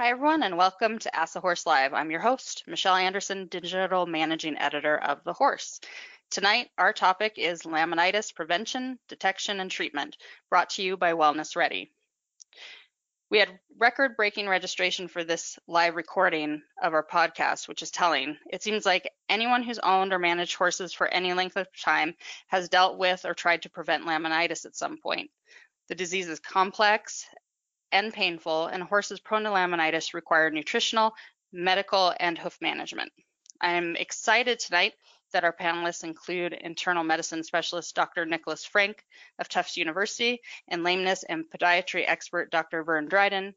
Hi, everyone, and welcome to Ask the Horse Live. I'm your host, Michelle Anderson, Digital Managing Editor of The Horse. Tonight, our topic is laminitis prevention, detection, and treatment, brought to you by Wellness Ready. We had record breaking registration for this live recording of our podcast, which is telling. It seems like anyone who's owned or managed horses for any length of time has dealt with or tried to prevent laminitis at some point. The disease is complex and painful, and horses prone to laminitis require nutritional, medical, and hoof management. I'm excited tonight that our panelists include internal medicine specialist Dr. Nicholas Frank of Tufts University and lameness and podiatry expert Dr. Vern Dryden,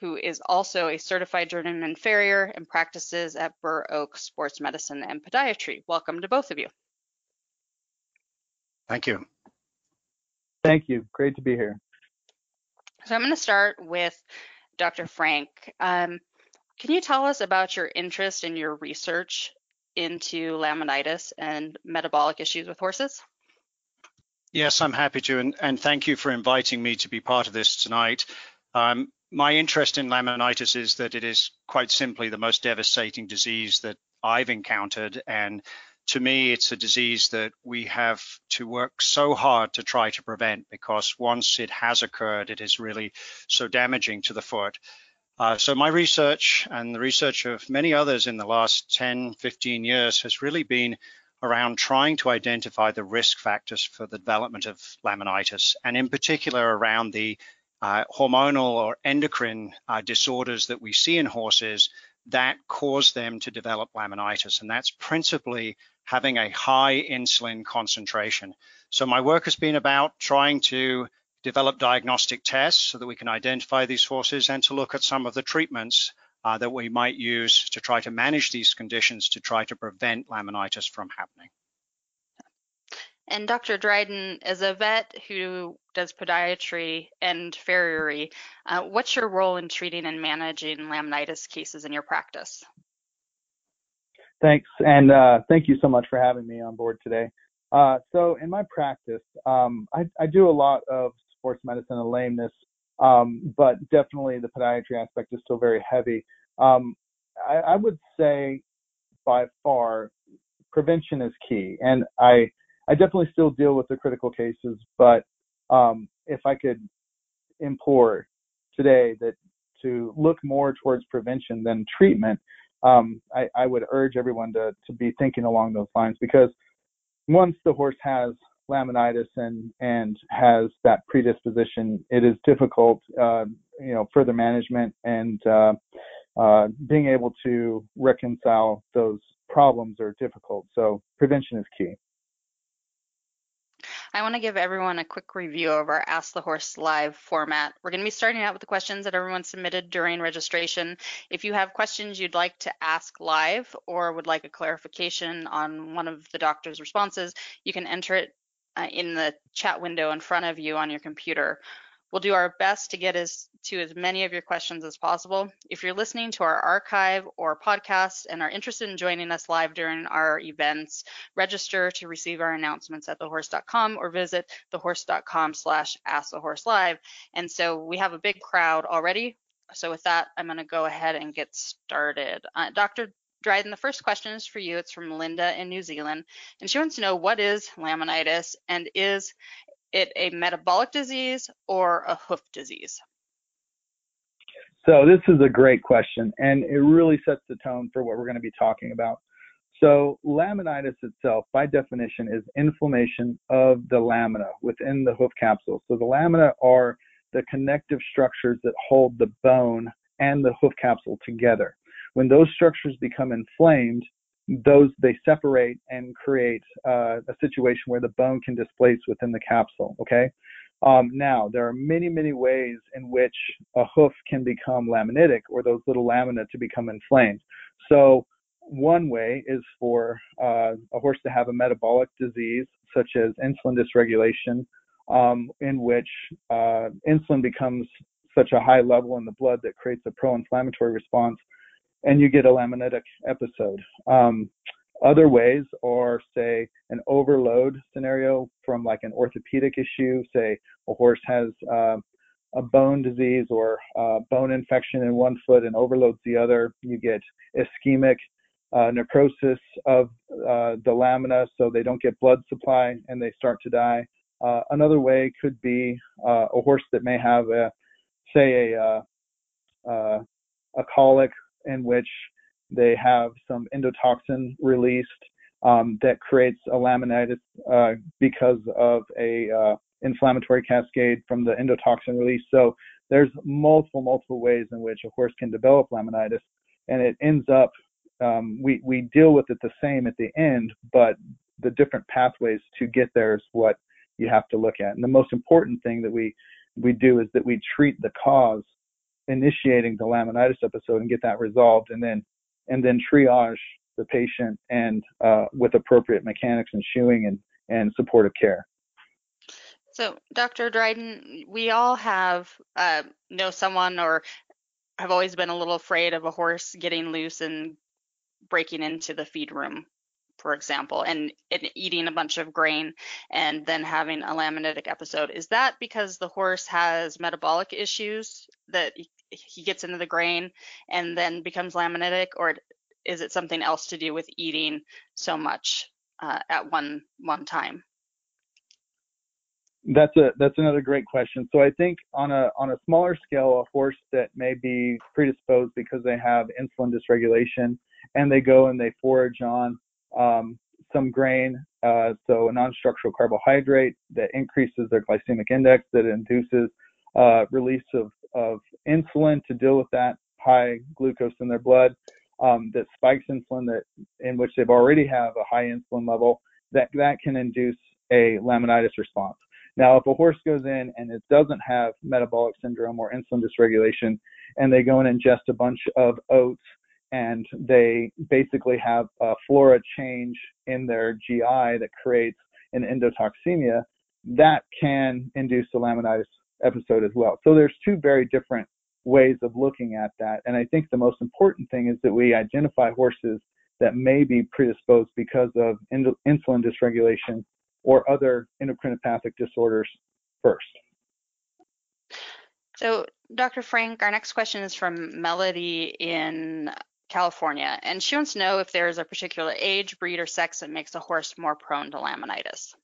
who is also a certified journeyman farrier and practices at Burr Oak Sports Medicine and Podiatry. Welcome to both of you. Thank you. Thank you. Great to be here. So I'm going to start with Dr. Frank. Um, can you tell us about your interest in your research into laminitis and metabolic issues with horses? Yes, I'm happy to, and, and thank you for inviting me to be part of this tonight. Um, my interest in laminitis is that it is quite simply the most devastating disease that I've encountered, and to me, it's a disease that we have to work so hard to try to prevent because once it has occurred, it is really so damaging to the foot. Uh, so my research and the research of many others in the last 10, 15 years has really been around trying to identify the risk factors for the development of laminitis, and in particular around the uh, hormonal or endocrine uh, disorders that we see in horses that cause them to develop laminitis. And that's principally having a high insulin concentration. So my work has been about trying to develop diagnostic tests so that we can identify these forces and to look at some of the treatments uh, that we might use to try to manage these conditions to try to prevent laminitis from happening. And Dr. Dryden, as a vet who does podiatry and farriery, uh, what's your role in treating and managing laminitis cases in your practice? Thanks, and uh, thank you so much for having me on board today. Uh, so in my practice, um, I, I, do a lot of sports medicine and lameness, um, but definitely the podiatry aspect is still very heavy. Um, I, I, would say by far prevention is key, and I I definitely still deal with the critical cases, but um, if I could implore today that to look more towards prevention than treatment, um, I, I would urge everyone to to be thinking along those lines because once the horse has laminitis and and has that predisposition, it is difficult, uh, you know, further management and uh, uh, being able to reconcile those problems are difficult. So prevention is key. I want to give everyone a quick review of our Ask the Horse live format. We're going to be starting out with the questions that everyone submitted during registration. If you have questions you'd like to ask live or would like a clarification on one of the doctor's responses, you can enter it uh, in the chat window in front of you on your computer. We'll do our best to get as to as many of your questions as possible. If you're listening to our archive or podcast and are interested in joining us live during our events, register to receive our announcements at thehorse.com or visit thehorse.com slash ask the horse live. And so we have a big crowd already. So with that, I'm going to go ahead and get started. Uh, Dr. Dryden, the first question is for you. It's from Linda in New Zealand, and she wants to know what is laminitis and is it a metabolic disease or a hoof disease? So this is a great question, and it really sets the tone for what we're going to be talking about. So laminitis itself, by definition, is inflammation of the lamina within the hoof capsule. So the lamina are the connective structures that hold the bone and the hoof capsule together. When those structures become inflamed, those they separate and create uh, a situation where the bone can displace within the capsule. Okay. Um, now there are many many ways in which a hoof can become laminitic or those little lamina to become inflamed. So one way is for uh, a horse to have a metabolic disease such as insulin dysregulation, um, in which uh, insulin becomes such a high level in the blood that creates a pro-inflammatory response and you get a laminitic episode. Um, other ways are, say, an overload scenario from like an orthopedic issue. Say a horse has uh, a bone disease or bone infection in one foot and overloads the other. You get ischemic uh, necrosis of uh, the lamina, so they don't get blood supply and they start to die. Uh, another way could be uh, a horse that may have a, say, a, uh, uh, a colic in which they have some endotoxin released um, that creates a laminitis because of a inflammatory cascade from the endotoxin release. So there's multiple, multiple ways in which a horse can develop laminitis, and it ends up um, we we deal with it the same at the end, but the different pathways to get there is what you have to look at. And the most important thing that we we do is that we treat the cause, initiating the laminitis episode, and get that resolved, and then and then triage the patient and uh, with appropriate mechanics and shoeing and and supportive care. So, Dr. Dryden, we all have uh, know someone or have always been a little afraid of a horse getting loose and breaking into the feed room, for example, and, and eating a bunch of grain and then having a laminitic episode. Is that because the horse has metabolic issues that he gets into the grain and then becomes laminitic, or is it something else to do with eating so much uh, at one one time? That's a that's another great question. So I think on a on a smaller scale, a horse that may be predisposed because they have insulin dysregulation and they go and they forage on um, some grain, uh, so a non-structural carbohydrate that increases their glycemic index, that induces uh, release of, of insulin to deal with that high glucose in their blood, um, that spikes insulin that in which they've already have a high insulin level, that that can induce a laminitis response. Now, if a horse goes in and it doesn't have metabolic syndrome or insulin dysregulation, and they go and ingest a bunch of oats and they basically have a flora change in their GI that creates an endotoxemia, that can induce a laminitis episode as well. So there's two very different ways of looking at that. And I think the most important thing is that we identify horses that may be predisposed because of insulin dysregulation or other endocrinopathic disorders first. So, Dr. Frank, our next question is from Melody in California, and she wants to know if there is a particular age, breed, or sex that makes a horse more prone to laminitis.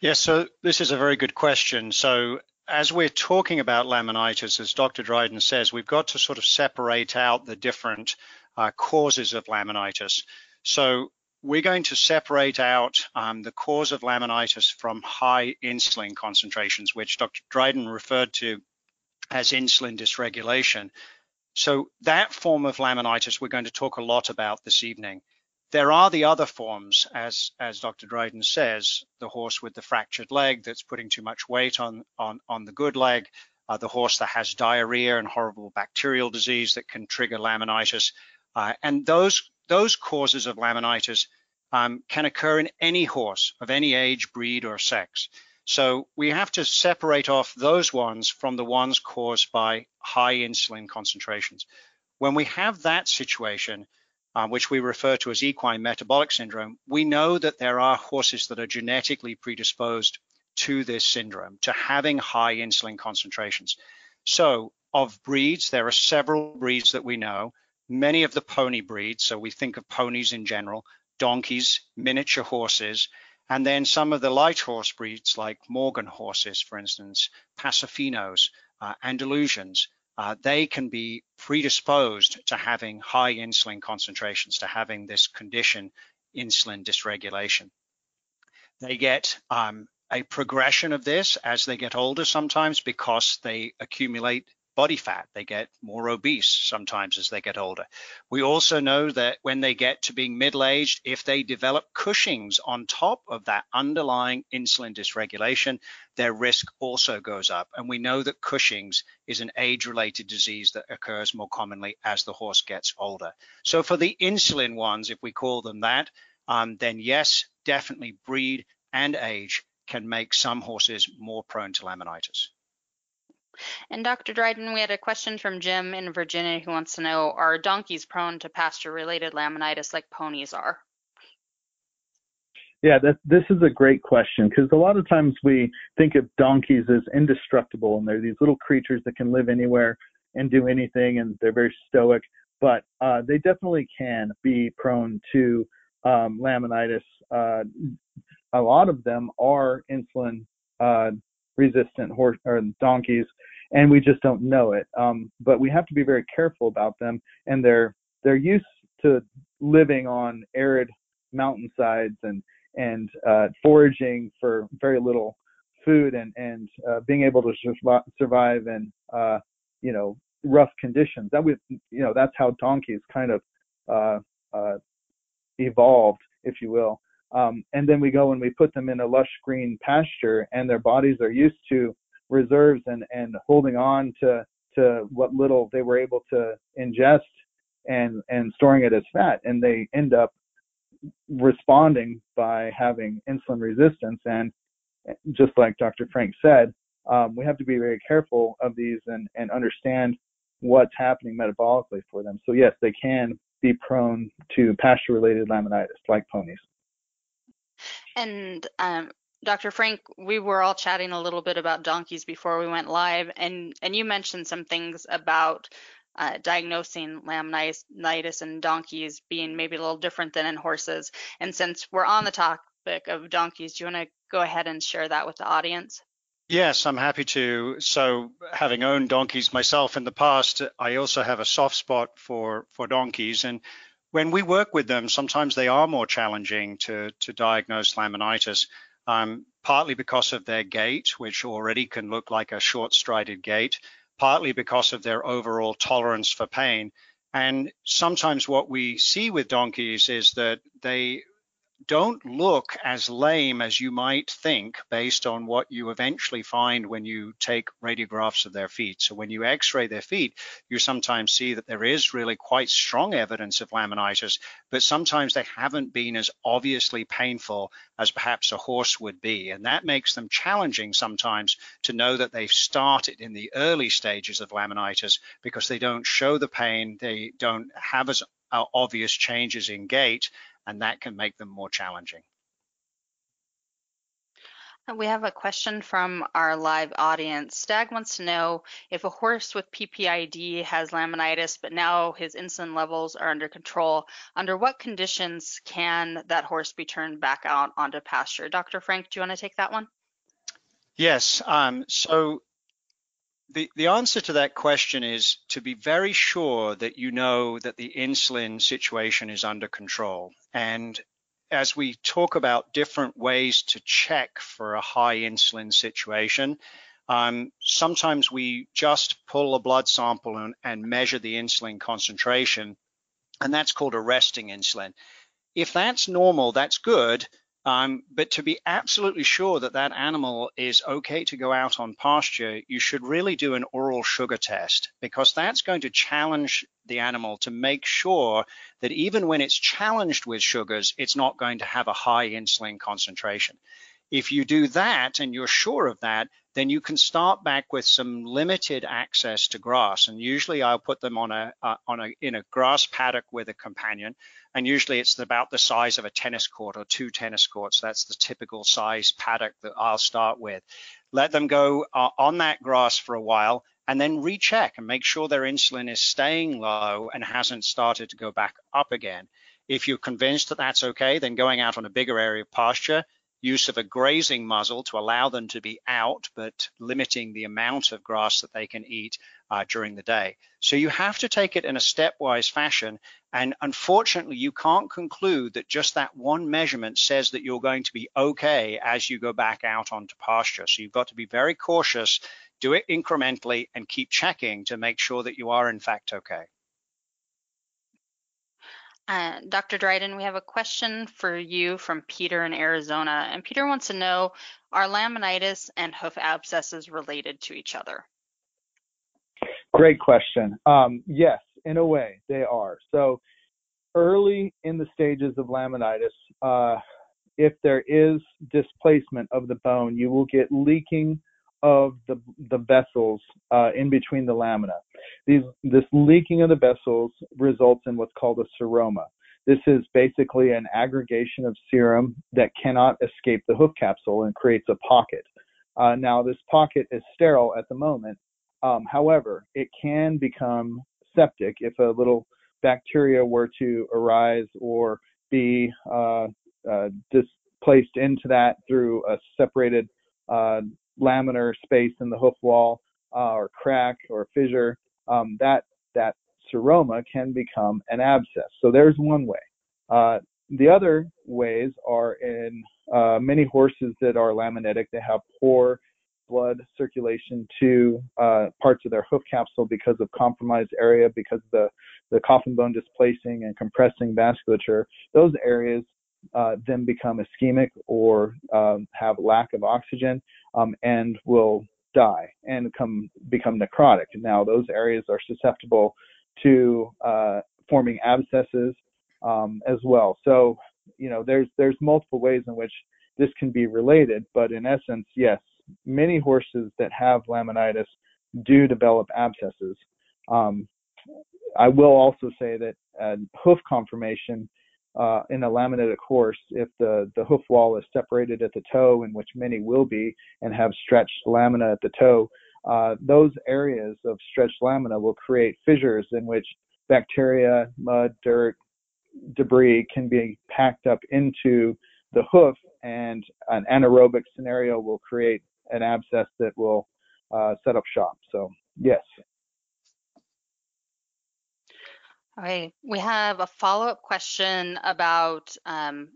Yes, so this is a very good question. So as we're talking about laminitis, as Dr. Dryden says, we've got to sort of separate out the different uh, causes of laminitis. So we're going to separate out um, the cause of laminitis from high insulin concentrations, which Dr. Dryden referred to as insulin dysregulation. So that form of laminitis we're going to talk a lot about this evening. There are the other forms, as, as Dr. Dryden says, the horse with the fractured leg that's putting too much weight on, on, on the good leg, uh, the horse that has diarrhea and horrible bacterial disease that can trigger laminitis. Uh, and those, those causes of laminitis um, can occur in any horse of any age, breed, or sex. So we have to separate off those ones from the ones caused by high insulin concentrations. When we have that situation, uh, which we refer to as equine metabolic syndrome, we know that there are horses that are genetically predisposed to this syndrome, to having high insulin concentrations. So of breeds, there are several breeds that we know, many of the pony breeds, so we think of ponies in general, donkeys, miniature horses, and then some of the light horse breeds like Morgan horses, for instance, Paso Finos, uh, Andalusians, uh, they can be predisposed to having high insulin concentrations, to having this condition, insulin dysregulation. They get um, a progression of this as they get older sometimes because they accumulate body fat. They get more obese sometimes as they get older. We also know that when they get to being middle aged, if they develop Cushing's on top of that underlying insulin dysregulation, their risk also goes up. And we know that Cushing's is an age related disease that occurs more commonly as the horse gets older. So for the insulin ones, if we call them that, um, then yes, definitely breed and age can make some horses more prone to laminitis. And Dr. Dryden, we had a question from Jim in Virginia who wants to know, are donkeys prone to pasture-related laminitis like ponies are? Yeah, this is a great question because a lot of times we think of donkeys as indestructible and they're these little creatures that can live anywhere and do anything and they're very stoic, but uh, they definitely can be prone to um, laminitis. Uh, a lot of them are insulin uh, resistant horse or donkeys, and we just don't know it. Um, but we have to be very careful about them, and they're they're used to living on arid mountainsides and and uh, foraging for very little food and and uh, being able to survive in uh, you know rough conditions. That would you know that's how donkeys kind of uh, uh, evolved, if you will. Um, and then we go and we put them in a lush green pasture, and their bodies are used to reserves and and holding on to to what little they were able to ingest and and storing it as fat, and they end up responding by having insulin resistance. And just like Dr. Frank said, um, we have to be very careful of these and and understand what's happening metabolically for them. So yes, they can be prone to pasture-related laminitis, like ponies. And um, Dr. Frank, we were all chatting a little bit about donkeys before we went live, and and you mentioned some things about uh, diagnosing laminitis in donkeys being maybe a little different than in horses. And since we're on the topic of donkeys, do you want to go ahead and share that with the audience? Yes, I'm happy to. So, having owned donkeys myself in the past, I also have a soft spot for for donkeys, and when we work with them, sometimes they are more challenging to to diagnose laminitis. Um, partly because of their gait, which already can look like a short-strided gait, partly because of their overall tolerance for pain. And sometimes what we see with donkeys is that they don't look as lame as you might think based on what you eventually find when you take radiographs of their feet. So when you x-ray their feet, you sometimes see that there is really quite strong evidence of laminitis, but sometimes they haven't been as obviously painful as perhaps a horse would be. And that makes them challenging sometimes to know that they've started in the early stages of laminitis because they don't show the pain, they don't have as uh, obvious changes in gait, and that can make them more challenging. We have a question from our live audience. Stag wants to know if a horse with PPID has laminitis, but now his insulin levels are under control, under what conditions can that horse be turned back out onto pasture? Dr. Frank, do you want to take that one? Yes. Um, so the, the answer to that question is to be very sure that you know that the insulin situation is under control. And as we talk about different ways to check for a high insulin situation, um, sometimes we just pull a blood sample and, and measure the insulin concentration, and that's called a resting insulin. If that's normal, that's good. Um, but to be absolutely sure that that animal is okay to go out on pasture, you should really do an oral sugar test because that's going to challenge the animal to make sure that even when it's challenged with sugars, it's not going to have a high insulin concentration. If you do that and you're sure of that, then you can start back with some limited access to grass. And usually I'll put them on a, uh, on a in a grass paddock with a companion. And usually it's about the size of a tennis court or two tennis courts. That's the typical size paddock that I'll start with. Let them go uh, on that grass for a while and then recheck and make sure their insulin is staying low and hasn't started to go back up again. If you're convinced that that's okay, then going out on a bigger area of pasture use of a grazing muzzle to allow them to be out, but limiting the amount of grass that they can eat uh, during the day. So you have to take it in a stepwise fashion. And unfortunately, you can't conclude that just that one measurement says that you're going to be okay as you go back out onto pasture. So you've got to be very cautious, do it incrementally, and keep checking to make sure that you are in fact okay. Uh, Dr. Dryden, we have a question for you from Peter in Arizona. And Peter wants to know, are laminitis and hoof abscesses related to each other? Great question. Um, yes, in a way, they are. So early in the stages of laminitis, uh, if there is displacement of the bone, you will get leaking of the, the vessels uh, in between the lamina. These, this leaking of the vessels results in what's called a seroma. This is basically an aggregation of serum that cannot escape the hoof capsule and creates a pocket. Uh, now, this pocket is sterile at the moment. Um, however, it can become septic if a little bacteria were to arise or be uh, uh, displaced into that through a separated uh, laminar space in the hoof wall uh, or crack or fissure. Um, that that seroma can become an abscess. So there's one way. Uh, the other ways are in uh, many horses that are laminitic. They have poor blood circulation to uh, parts of their hoof capsule because of compromised area, because of the, the coffin bone displacing and compressing vasculature. Those areas uh, then become ischemic or um, have lack of oxygen um, and will die and come become necrotic. Now, those areas are susceptible to uh, forming abscesses um, as well. So, you know, there's there's multiple ways in which this can be related, but in essence, yes, many horses that have laminitis do develop abscesses. Um, I will also say that uh, hoof conformation uh, in a laminated horse, if the, the hoof wall is separated at the toe, in which many will be, and have stretched lamina at the toe, uh, those areas of stretched lamina will create fissures in which bacteria, mud, dirt, debris can be packed up into the hoof, and an anaerobic scenario will create an abscess that will uh, set up shop. So, yes. Okay, we have a follow-up question about um,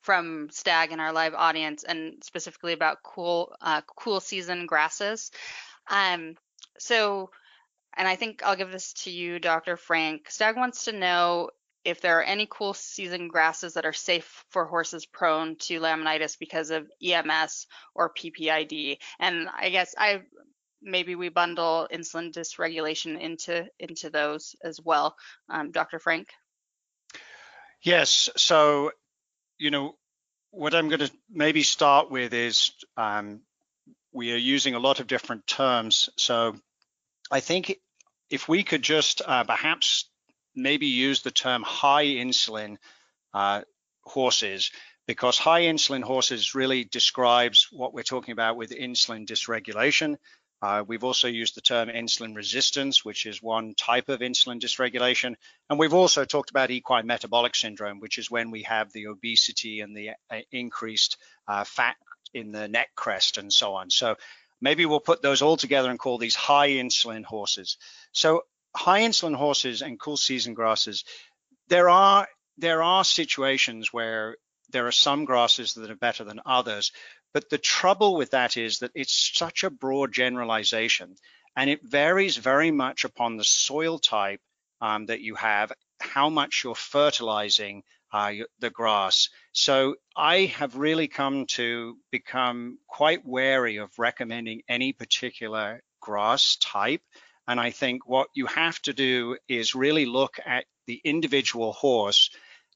from Stag in our live audience, and specifically about cool uh, cool season grasses. Um, so, and I think I'll give this to you, Dr. Frank. Stag wants to know if there are any cool season grasses that are safe for horses prone to laminitis because of EMS or PPID. And I guess I maybe we bundle insulin dysregulation into into those as well. Um, Dr. Frank. Yes. So, you know, what I'm going to maybe start with is um, we are using a lot of different terms. So, I think if we could just uh, perhaps maybe use the term high insulin uh, horses because high insulin horses really describes what we're talking about with insulin dysregulation. Uh, we've also used the term insulin resistance, which is one type of insulin dysregulation. And we've also talked about equine metabolic syndrome, which is when we have the obesity and the uh, increased uh, fat in the neck crest and so on. So maybe we'll put those all together and call these high insulin horses. So high insulin horses and cool season grasses, there are there are situations where there are some grasses that are better than others, but the trouble with that is that it's such a broad generalization and it varies very much upon the soil type um, that you have, how much you're fertilizing uh, the grass. So I have really come to become quite wary of recommending any particular grass type and I think what you have to do is really look at the individual horse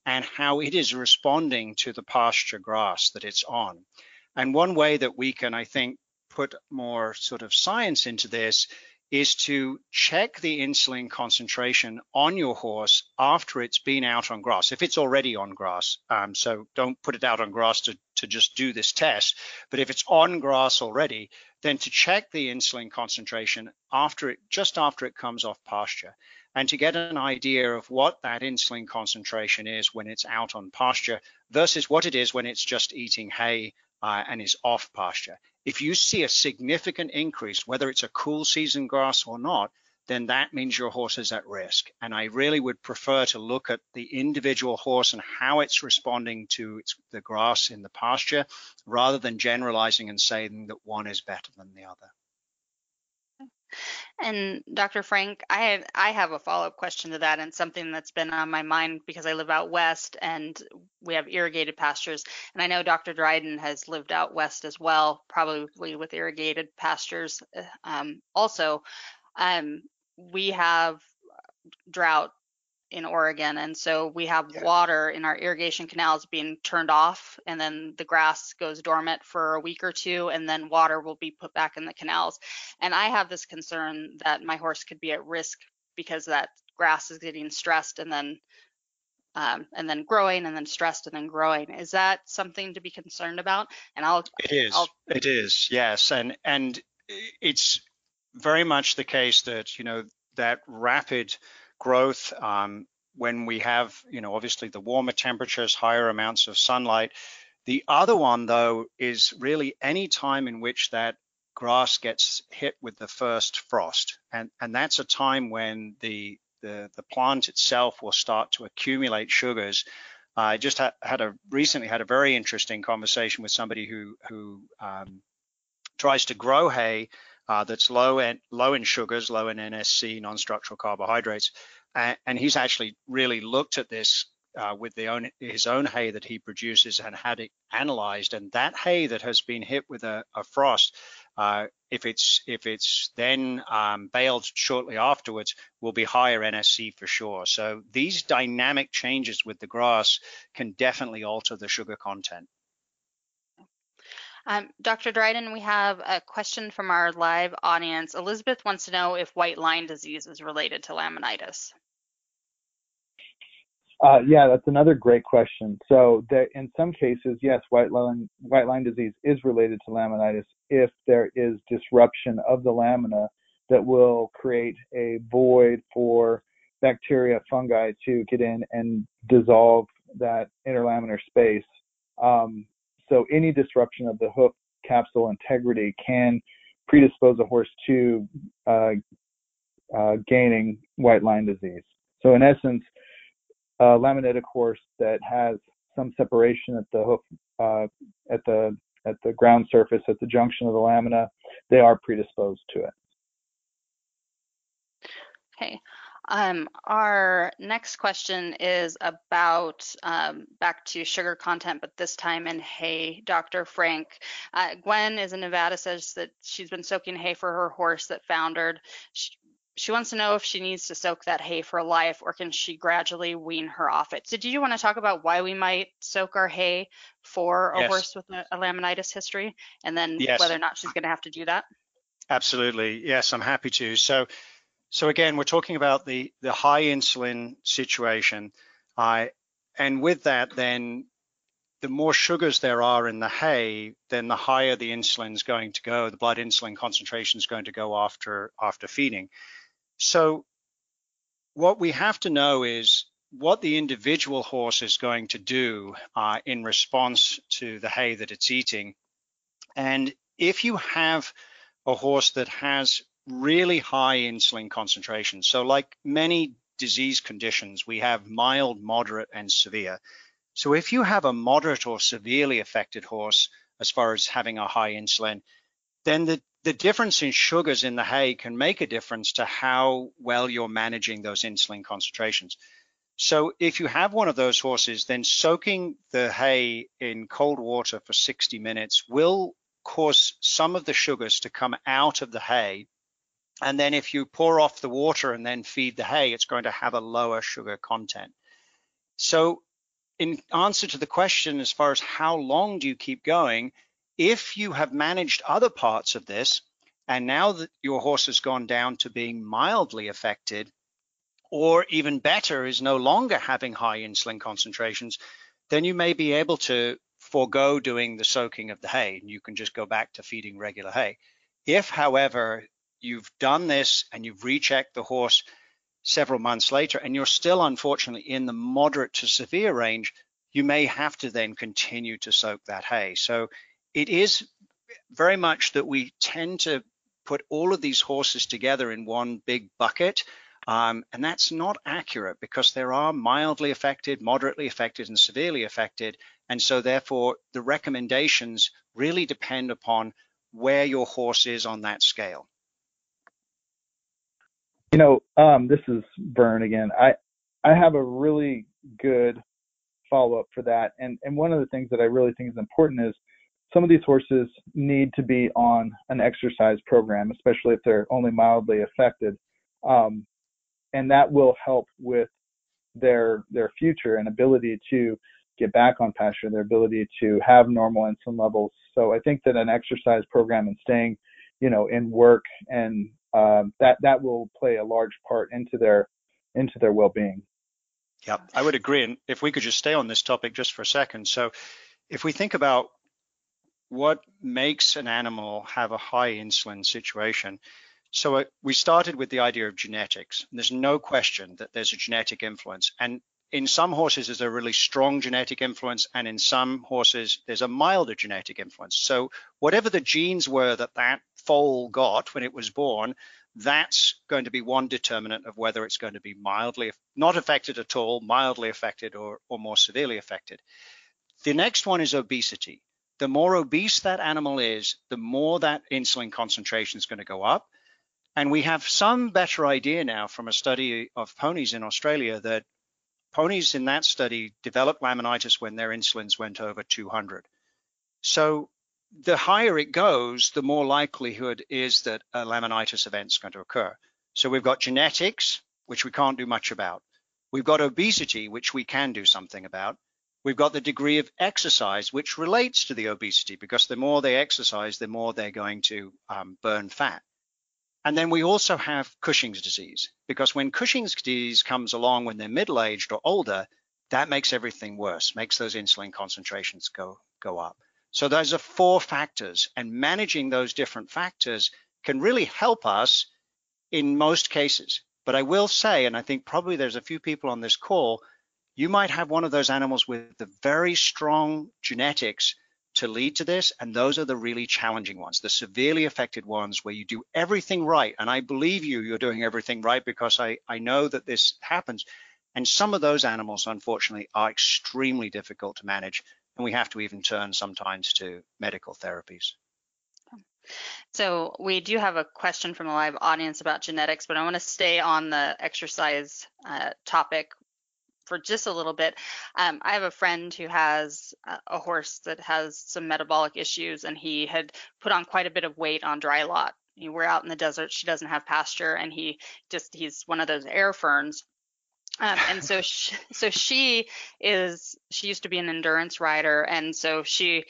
and how it is responding to the pasture grass that it's on. And one way that we can, I think, put more sort of science into this is to check the insulin concentration on your horse after it's been out on grass, if it's already on grass. Um, so don't put it out on grass to, to just do this test. But if it's on grass already, then to check the insulin concentration after it, just after it comes off pasture, and to get an idea of what that insulin concentration is when it's out on pasture versus what it is when it's just eating hay uh, and is off pasture. If you see a significant increase, whether it's a cool season grass or not, then that means your horse is at risk. And I really would prefer to look at the individual horse and how it's responding to its, the grass in the pasture rather than generalizing and saying that one is better than the other. And Dr. Frank, I have, I have a follow-up question to that and something that's been on my mind because I live out west and we have irrigated pastures. And I know Dr. Dryden has lived out west as well, probably with irrigated pastures uh, um, also. Um, we have drought in Oregon. And so we have yeah. water in our irrigation canals being turned off, and then the grass goes dormant for a week or two, and then water will be put back in the canals. And I have this concern that my horse could be at risk because that grass is getting stressed and then um, and then growing and then stressed and then growing. Is that something to be concerned about? And I'll. It is. I'll, it is. Yes. And and it's very much the case that you know that rapid growth um, when we have you know obviously the warmer temperatures, higher amounts of sunlight. The other one though is really any time in which that grass gets hit with the first frost, and and that's a time when the the, the plant itself will start to accumulate sugars. I just ha- had a recently had a very interesting conversation with somebody who who um, tries to grow hay uh, that's low in low in sugars, low in NSC, non-structural carbohydrates, and, and he's actually really looked at this uh, with own, his own hay that he produces and had it analyzed. And that hay that has been hit with a, a frost uh, if it's if it's then um, baled shortly afterwards, will be higher NSC for sure. So these dynamic changes with the grass can definitely alter the sugar content. Um, Dr. Dryden, we have a question from our live audience. Elizabeth wants to know if white line disease is related to laminitis. Uh, yeah, that's another great question. So there, in some cases, yes, white line white line disease is related to laminitis if there is disruption of the lamina that will create a void for bacteria, fungi to get in and dissolve that interlaminar space. Um, so any disruption of the hoof capsule integrity can predispose a horse to uh, uh, gaining white line disease. So in essence, a laminitic horse that has some separation at the hoof, uh, at the at the ground surface at the junction of the lamina, they are predisposed to it. Okay. Um, our next question is about um, back to sugar content, but this time in hay. Dr. Frank, uh, Gwen is in Nevada, says that she's been soaking hay for her horse that foundered. She, she wants to know if she needs to soak that hay for life or can she gradually wean her off it. So, do you want to talk about why we might soak our hay for a yes. horse with a, a, laminitis history and then yes. whether or not she's going to have to do that? Absolutely. Yes, I'm happy to. So, so again, we're talking about the, the high insulin situation. Uh, and with that, then the more sugars there are in the hay, then the higher the insulin is going to go. The blood insulin concentration is going to go after after feeding. So what we have to know is what the individual horse is going to do uh, in response to the hay that it's eating. And if you have a horse that has really high insulin concentration, so like many disease conditions, we have mild, moderate, and severe. So if you have a moderate or severely affected horse, as far as having a high insulin, then the the difference in sugars in the hay can make a difference to how well you're managing those insulin concentrations. So if you have one of those horses, then soaking the hay in cold water for 60 minutes will cause some of the sugars to come out of the hay. And then if you pour off the water and then feed the hay, it's going to have a lower sugar content. So in answer to the question, as far as how long do you keep going, if you have managed other parts of this, and now that your horse has gone down to being mildly affected, or even better, is no longer having high insulin concentrations, then you may be able to forego doing the soaking of the hay and you can just go back to feeding regular hay. If, however, you've done this and you've rechecked the horse several months later and you're still unfortunately in the moderate to severe range, you may have to then continue to soak that hay. So it is very much that we tend to put all of these horses together in one big bucket. Um, and that's not accurate because there are mildly affected, moderately affected, and severely affected. And so, therefore, the recommendations really depend upon where your horse is on that scale. You know, um, this is Vern again. I I have a really good follow up for that, and and one of the things that I really think is important is some of these horses need to be on an exercise program, especially if they're only mildly affected, um, and that will help with their their future and ability to get back on pasture, their ability to have normal insulin levels. So I think that an exercise program and staying, you know, in work and um, that that will play a large part into their into their well-being. Yeah, I would agree. And if we could just stay on this topic just for a second. So if we think about what makes an animal have a high insulin situation, so uh, we started with the idea of genetics. There's no question that there's a genetic influence. And in some horses, there's a really strong genetic influence, and in some horses, there's a milder genetic influence. So whatever the genes were that that foal got when it was born, that's going to be one determinant of whether it's going to be mildly not affected at all, mildly affected, or, or more severely affected. The next one is obesity. The more obese that animal is, the more that insulin concentration is going to go up. And we have some better idea now from a study of ponies in Australia that ponies in that study developed laminitis when their insulins went over 200. So the higher it goes, the more likelihood is that a laminitis event is going to occur. So we've got genetics, which we can't do much about. We've got obesity, which we can do something about. We've got the degree of exercise, which relates to the obesity, because the more they exercise, the more they're going to um, burn fat. And then we also have Cushing's disease, because when Cushing's disease comes along when they're middle-aged or older, that makes everything worse, makes those insulin concentrations go, go up. So those are four factors and managing those different factors can really help us in most cases. But I will say, and I think probably there's a few people on this call, you might have one of those animals with the very strong genetics to lead to this. And those are the really challenging ones, the severely affected ones where you do everything right. And I believe you, you're doing everything right because I, I know that this happens. And some of those animals, unfortunately, are extremely difficult to manage and we have to even turn sometimes to medical therapies. So we do have a question from the live audience about genetics, but I want to stay on the exercise uh, topic for just a little bit. Um, I have a friend who has a horse that has some metabolic issues, and he had put on quite a bit of weight on dry lot. We're out in the desert; she doesn't have pasture, and he just—he's one of those air ferns. Um, and so she, so she is she used to be an endurance rider and so she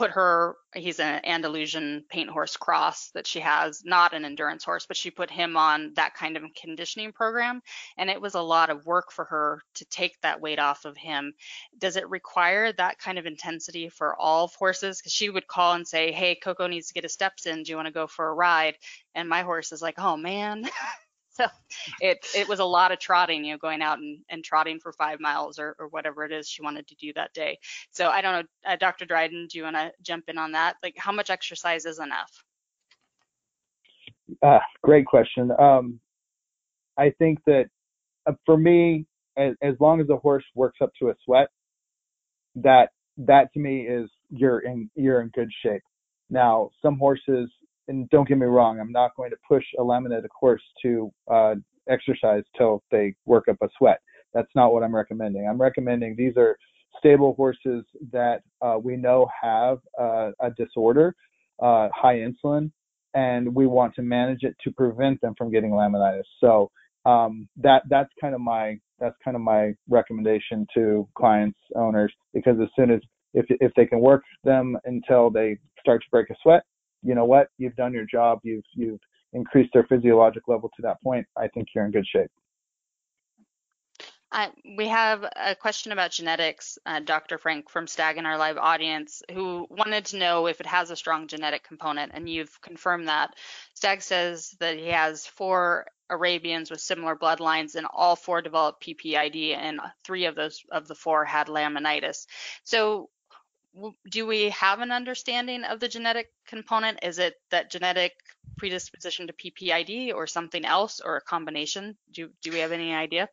put her he's an Andalusian paint horse cross that she has not an endurance horse but she put him on that kind of conditioning program and it was a lot of work for her to take that weight off of him. Does it require that kind of intensity for all horses? Because she would call and say hey coco needs to get his steps in. Do you want to go for a ride? And my horse is like oh man it it was a lot of trotting, you know, going out and, and trotting for five miles or, or whatever it is she wanted to do that day. So I don't know, uh, Dr. Dryden, do you want to jump in on that? Like, how much exercise is enough? Uh, great question. Um, I think that uh, for me, as, as long as the horse works up to a sweat, that that to me is you're in you're in good shape. Now, some horses and don't get me wrong, I'm not going to push a laminated horse to uh, exercise till they work up a sweat. That's not what I'm recommending. I'm recommending these are stable horses that uh, we know have uh, a disorder, uh, high insulin, and we want to manage it to prevent them from getting laminitis. So um, that that's kind of my that's kind of my recommendation to clients owners because as soon as if if they can work them until they start to break a sweat, you know what, you've done your job, you've you've increased their physiologic level to that point, I think you're in good shape. Uh, we have a question about genetics, uh, Dr. Frank from Stag in our live audience, who wanted to know if it has a strong genetic component, and you've confirmed that. Stag says that he has four Arabians with similar bloodlines, and all four developed PPID, and three of those of the four had laminitis. So, do we have an understanding of the genetic component? Is it that genetic predisposition to PPID or something else or a combination? Do, do we have any idea?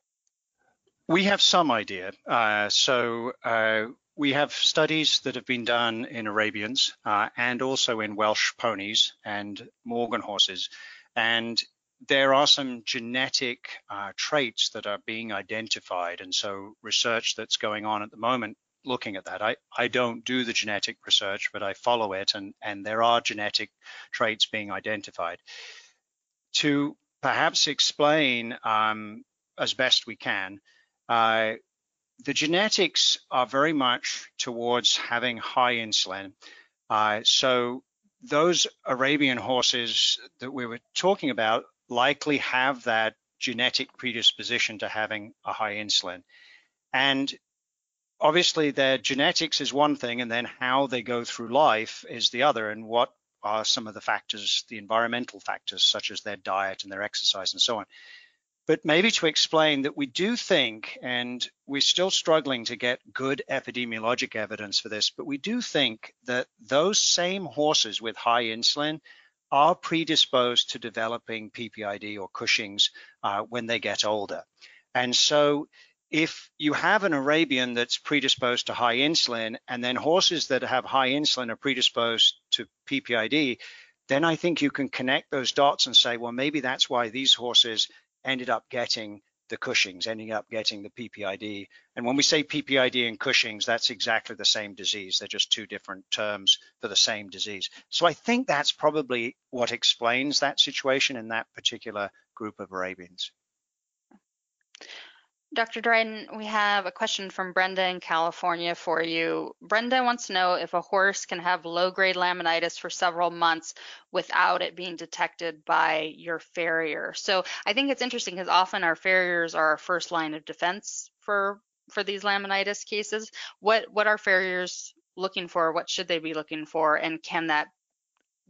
We have some idea. Uh, so uh, we have studies that have been done in Arabians uh, and also in Welsh ponies and Morgan horses. And there are some genetic uh, traits that are being identified. And so research that's going on at the moment looking at that. I, I don't do the genetic research, but I follow it, and, and there are genetic traits being identified. To perhaps explain um, as best we can, uh, the genetics are very much towards having high insulin. Uh, so those Arabian horses that we were talking about likely have that genetic predisposition to having a high insulin. And obviously, their genetics is one thing, and then how they go through life is the other. And what are some of the factors, the environmental factors, such as their diet and their exercise and so on. But maybe to explain that we do think, and we're still struggling to get good epidemiologic evidence for this, but we do think that those same horses with high insulin are predisposed to developing PPID or Cushing's uh, when they get older. And so if you have an Arabian that's predisposed to high insulin and then horses that have high insulin are predisposed to PPID, then I think you can connect those dots and say, well, maybe that's why these horses ended up getting the Cushing's, ending up getting the PPID. And when we say PPID and Cushing's, that's exactly the same disease. They're just two different terms for the same disease. So I think that's probably what explains that situation in that particular group of Arabians. Dr. Dryden, we have a question from Brenda in California for you. Brenda wants to know if a horse can have low grade laminitis for several months without it being detected by your farrier. So I think it's interesting because often our farriers are our first line of defense for for these laminitis cases. What what are farriers looking for? What should they be looking for? And can that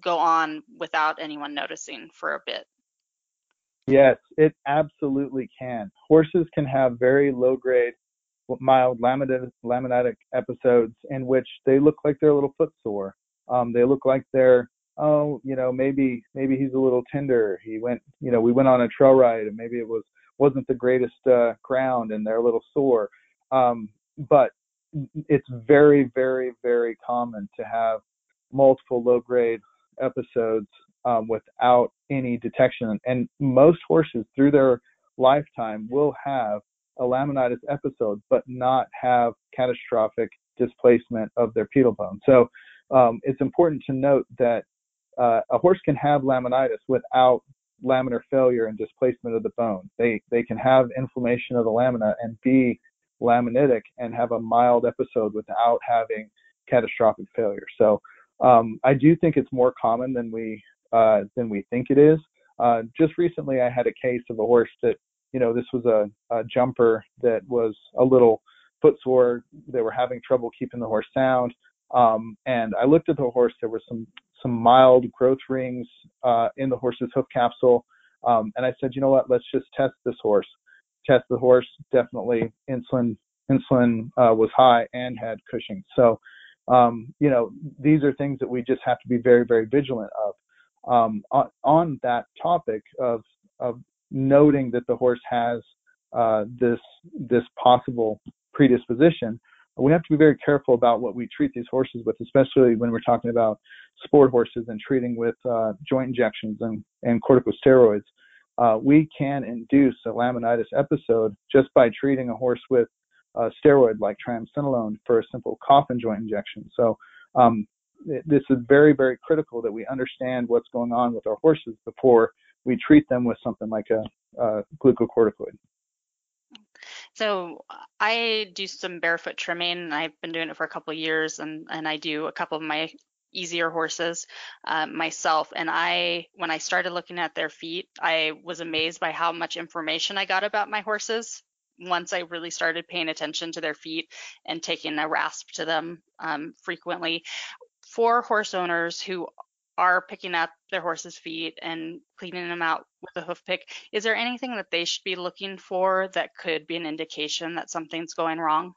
go on without anyone noticing for a bit? Yes, it absolutely can. Horses can have very low grade, mild laminitic, episodes in which they look like they're a little footsore. Um, they look like they're, oh, you know, maybe maybe he's a little tender. He went, you know, we went on a trail ride and maybe it was wasn't the greatest uh, ground and they're a little sore. Um, but it's very, very, very common to have multiple low grade episodes um, without any detection. And most horses through their lifetime will have a laminitis episode, but not have catastrophic displacement of their pedal bone. So um, it's important to note that uh, a horse can have laminitis without laminar failure and displacement of the bone. They they can have inflammation of the lamina and be laminitic and have a mild episode without having catastrophic failure. So um, I do think it's more common than we uh, than we think it is. Uh, just recently, I had a case of a horse that, you know, this was a, a jumper that was a little footsore. They were having trouble keeping the horse sound. Um, and I looked at the horse. There were some some mild growth rings uh, in the horse's hoof capsule. Um, and I said, you know what? Let's just test this horse. Test the horse. Definitely insulin insulin uh, was high and had Cushing. So, um, you know, these are things that we just have to be very very vigilant of um, on, on, that topic of, of noting that the horse has uh, this this possible predisposition, we have to be very careful about what we treat these horses with, especially when we're talking about sport horses and treating with uh, joint injections and, and corticosteroids. Uh, we can induce a laminitis episode just by treating a horse with a steroid like triamcinolone for a simple cough and joint injection. So um, this is very, very critical that we understand what's going on with our horses before we treat them with something like a, a glucocorticoid. So I do some barefoot trimming. And I've been doing it for a couple of years, and and I do a couple of my easier horses uh, myself. And I, when I started looking at their feet, I was amazed by how much information I got about my horses once I really started paying attention to their feet and taking a rasp to them um, frequently for horse owners who are picking up their horse's feet and cleaning them out with a hoof pick, is there anything that they should be looking for that could be an indication that something's going wrong?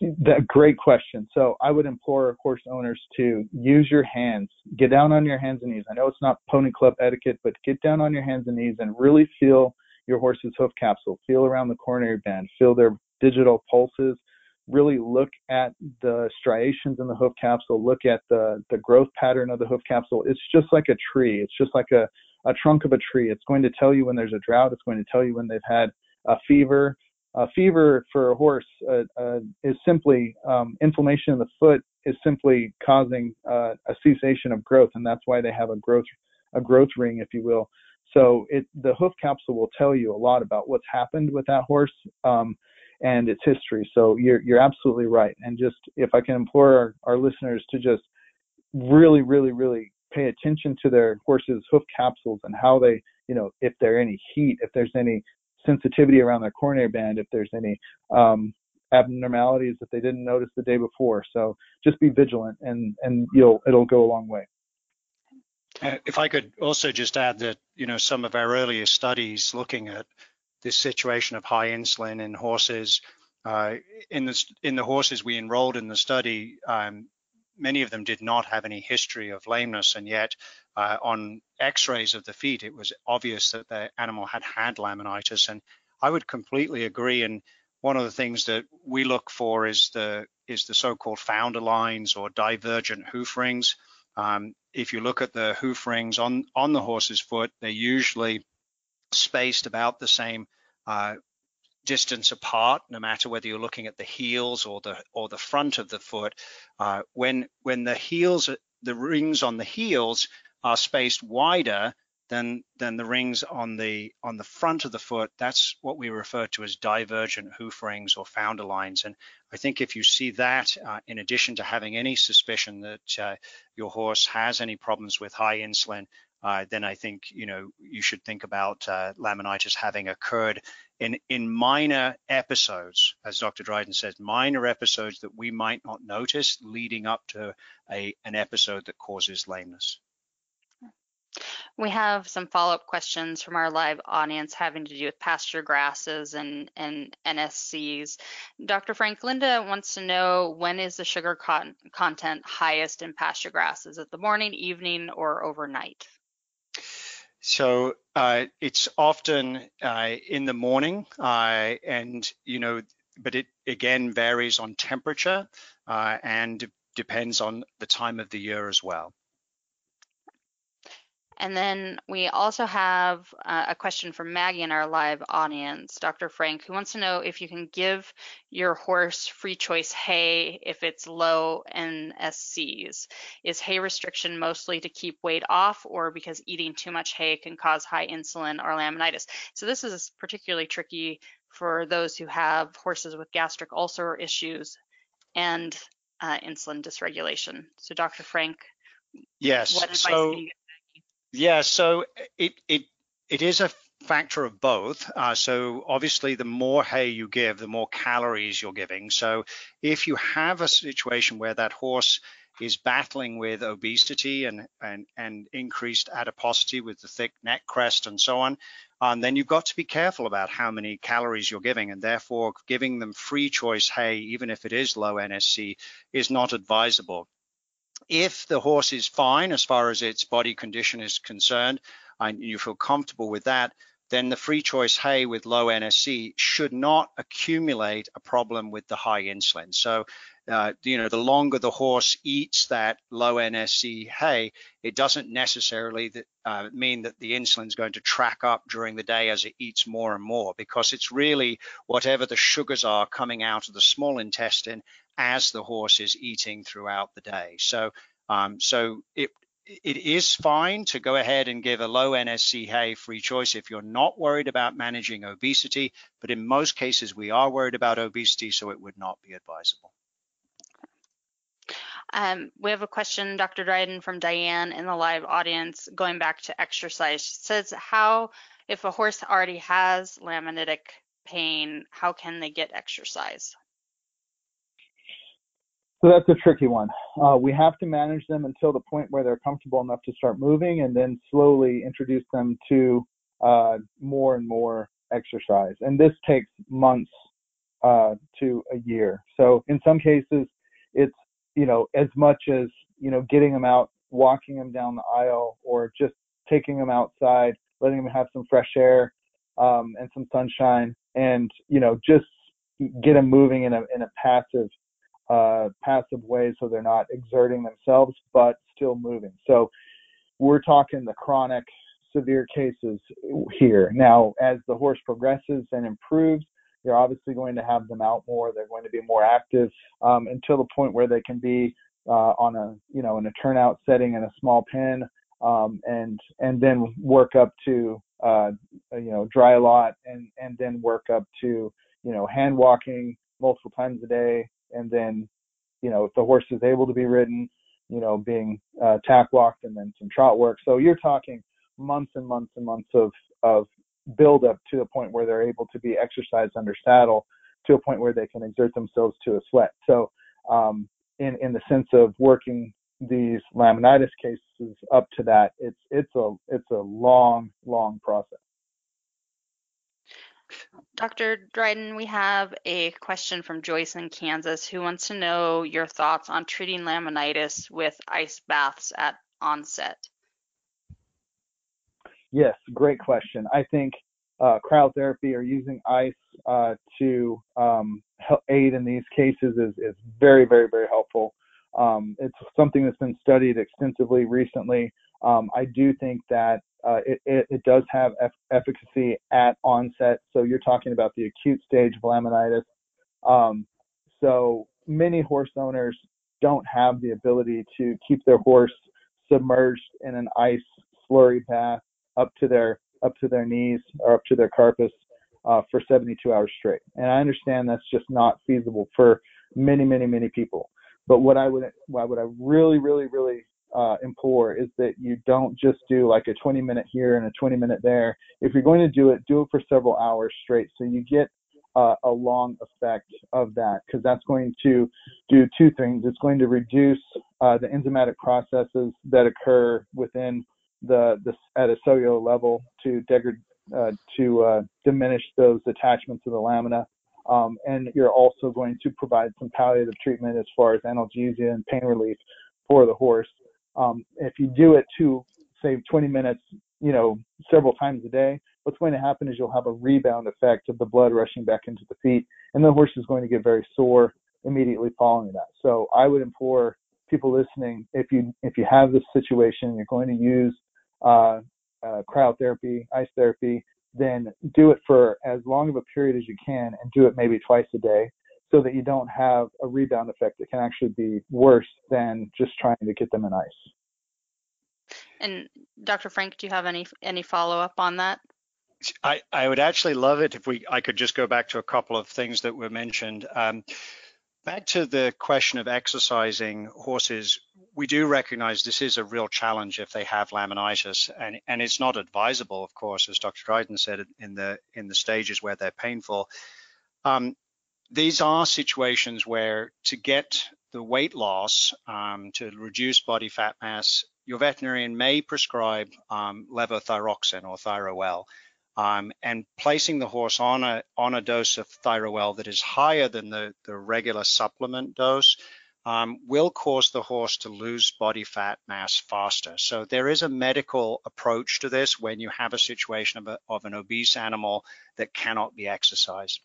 That great question. So I would implore horse owners to use your hands, get down on your hands and knees. I know it's not pony club etiquette, but get down on your hands and knees and really feel your horse's hoof capsule, feel around the coronary band, feel their digital pulses, really look at the striations in the hoof capsule, look at the, the growth pattern of the hoof capsule. It's just like a tree. It's just like a, a trunk of a tree. It's going to tell you when there's a drought. It's going to tell you when they've had a fever. A fever for a horse uh, uh, is simply um, inflammation in the foot is simply causing uh, a cessation of growth, and that's why they have a growth a growth ring, if you will. So it the hoof capsule will tell you a lot about what's happened with that horse. Um, and its history. So you're you're absolutely right. And just if I can implore our, our listeners to just really, really, really pay attention to their horses' hoof capsules and how they, you know, if there any heat, if there's any sensitivity around their coronary band if there's any um, abnormalities that they didn't notice the day before. So just be vigilant, and and you'll it'll go a long way. Uh, if I could also just add that you know some of our earlier studies looking at this situation of high insulin in horses. Uh, in the in the horses we enrolled in the study, um, many of them did not have any history of lameness, and yet uh, on X-rays of the feet, it was obvious that the animal had had laminitis. And I would completely agree. And one of the things that we look for is the is the so-called founder lines or divergent hoof rings. Um, if you look at the hoof rings on on the horse's foot, they're usually spaced about the same uh, distance apart, no matter whether you're looking at the heels or the or the front of the foot. Uh, when when the heels, the rings on the heels are spaced wider than than the rings on the on the front of the foot, that's what we refer to as divergent hoof rings or founder lines. And I think if you see that, uh, in addition to having any suspicion that uh, your horse has any problems with high insulin, uh, then I think you know you should think about uh, laminitis having occurred in in minor episodes, as Dr. Dryden says, minor episodes that we might not notice leading up to a an episode that causes lameness. We have some follow-up questions from our live audience having to do with pasture grasses and, and NSCs. Dr. Frank Linda wants to know when is the sugar con content highest in pasture grass? Is it the morning, evening, or overnight? So uh, it's often uh, in the morning, uh, and you know, but it again varies on temperature uh, and depends on the time of the year as well. And then we also have uh, a question from Maggie in our live audience, Dr. Frank, who wants to know if you can give your horse free choice hay if it's low NSCs. Is hay restriction mostly to keep weight off or because eating too much hay can cause high insulin or laminitis? So this is particularly tricky for those who have horses with gastric ulcer issues and uh, insulin dysregulation. So Dr. Frank, yes. What advice so, yeah, so it it it is a factor of both. Uh, so obviously, the more hay you give, the more calories you're giving. So if you have a situation where that horse is battling with obesity and and and increased adiposity with the thick neck crest and so on, um, then you've got to be careful about how many calories you're giving, and therefore giving them free choice hay, even if it is low NSC, is not advisable. If the horse is fine as far as its body condition is concerned, and you feel comfortable with that, then the free choice hay with low NSC should not accumulate a problem with the high insulin. So, uh, you know, the longer the horse eats that low NSC hay, it doesn't necessarily that, uh, mean that the insulin is going to track up during the day as it eats more and more, because it's really whatever the sugars are coming out of the small intestine as the horse is eating throughout the day. So, um, so it it is fine to go ahead and give a low NSC hay free choice if you're not worried about managing obesity, but in most cases we are worried about obesity, so it would not be advisable. Um, we have a question, Dr. Dryden, from Diane in the live audience, going back to exercise. She says, how, if a horse already has laminitic pain, how can they get exercise? So that's a tricky one. Uh, we have to manage them until the point where they're comfortable enough to start moving, and then slowly introduce them to uh, more and more exercise. And this takes months uh, to a year. So in some cases, it's you know as much as you know getting them out, walking them down the aisle, or just taking them outside, letting them have some fresh air um, and some sunshine, and you know just get them moving in a in a passive uh, passive way so they're not exerting themselves but still moving. So we're talking the chronic severe cases here. Now, as the horse progresses and improves, you're obviously going to have them out more. They're going to be more active um, until the point where they can be uh, on a, you know, in a turnout setting in a small pen, um, and and then work up to, uh, you know, dry lot, and and then work up to, you know, hand walking multiple times a day, and then, you know, if the horse is able to be ridden, you know, being uh, tack walked and then some trot work. So you're talking months and months and months of of buildup to the point where they're able to be exercised under saddle to a point where they can exert themselves to a sweat. So, um, in in the sense of working these laminitis cases up to that, it's it's a it's a long long process. Dr. Dryden, we have a question from Joyce in Kansas who wants to know your thoughts on treating laminitis with ice baths at onset. Yes, great question. I think uh, cryotherapy or using ice uh, to um, aid in these cases is, is very, very, very helpful. Um, it's something that's been studied extensively recently. Um, I do think that uh, it, it, it, does have efficacy at onset. So you're talking about the acute stage of laminitis. Um, so many horse owners don't have the ability to keep their horse submerged in an ice slurry bath up to their up to their knees or up to their carpus uh, for 72 hours straight. And I understand that's just not feasible for many, many, many people. But what I would what would I really, really, really uh, implore is that you don't just do like a 20 minute here and a 20 minute there. If you're going to do it, do it for several hours straight, so you get uh, a long effect of that because that's going to do two things. It's going to reduce uh, the enzymatic processes that occur within the, the at a cellular level to degrade uh, to uh, diminish those attachments to the lamina. Um, and you're also going to provide some palliative treatment as far as analgesia and pain relief for the horse. Um, if you do it to say 20 minutes, you know, several times a day, what's going to happen is you'll have a rebound effect of the blood rushing back into the feet, and the horse is going to get very sore immediately following that. So I would implore people listening, if you if you have this situation, you're going to use uh, uh, cryotherapy, ice therapy, then do it for as long of a period as you can and do it maybe twice a day so that you don't have a rebound effect that can actually be worse than just trying to get them in ice. And Dr. Frank, do you have any any follow up on that? I, I would actually love it if we I could just go back to a couple of things that were mentioned. Um, back to the question of exercising horses, we do recognize this is a real challenge if they have laminitis, and, and it's not advisable, of course, as Dr. Dryden said, in the in the stages where they're painful. Um, these are situations where to get the weight loss, um, to reduce body fat mass, your veterinarian may prescribe um, levothyroxine or Thyro-L. Um, and placing the horse on a on a dose of Thyro-L that is higher than the, the regular supplement dose um, will cause the horse to lose body fat mass faster. So there is a medical approach to this when you have a situation of, a, of an obese animal that cannot be exercised.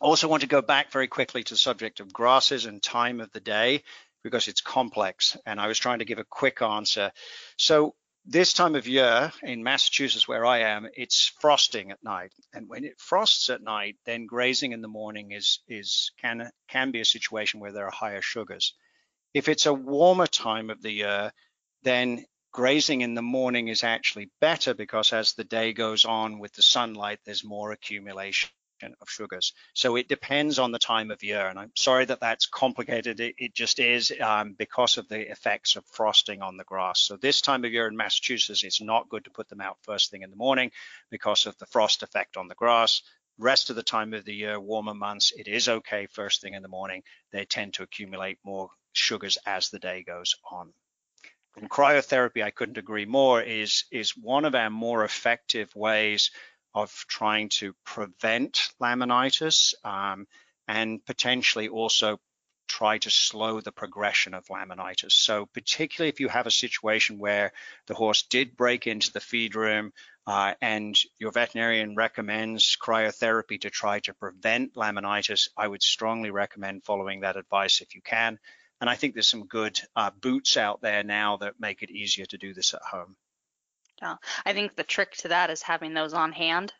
Also want to go back very quickly to the subject of grasses and time of the day because it's complex and I was trying to give a quick answer. So this time of year in Massachusetts where I am, it's frosting at night. And when it frosts at night, then grazing in the morning is is can can be a situation where there are higher sugars. If it's a warmer time of the year, then grazing in the morning is actually better because as the day goes on with the sunlight, there's more accumulation of sugars. So it depends on the time of year. And I'm sorry that that's complicated. It, it just is um, because of the effects of frosting on the grass. So this time of year in Massachusetts, it's not good to put them out first thing in the morning because of the frost effect on the grass. Rest of the time of the year, warmer months, it is okay first thing in the morning. They tend to accumulate more sugars as the day goes on. And cryotherapy, I couldn't agree more, is, is one of our more effective ways of trying to prevent laminitis um, and potentially also try to slow the progression of laminitis. So particularly if you have a situation where the horse did break into the feed room uh, and your veterinarian recommends cryotherapy to try to prevent laminitis, I would strongly recommend following that advice if you can. And I think there's some good uh, boots out there now that make it easier to do this at home. Yeah, I think the trick to that is having those on hand.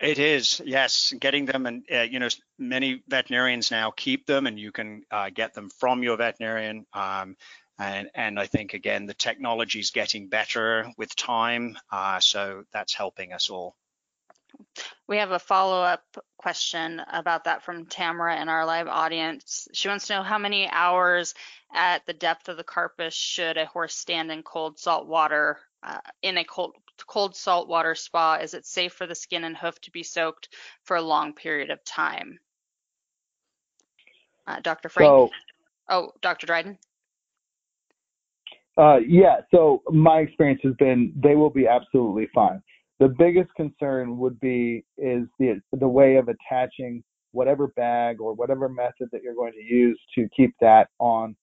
It is, yes, getting them, and uh, you know, many veterinarians now keep them, and you can uh, get them from your veterinarian. Um, and and I think again, the technology is getting better with time, uh, so that's helping us all. We have a follow-up question about that from Tamara in our live audience. She wants to know how many hours at the depth of the carpus should a horse stand in cold salt water uh, in a cold cold salt water spa, is it safe for the skin and hoof to be soaked for a long period of time? Uh, Dr. Frank? So, oh, Dr. Dryden? Uh, yeah, so my experience has been they will be absolutely fine. The biggest concern would be is the the way of attaching whatever bag or whatever method that you're going to use to keep that on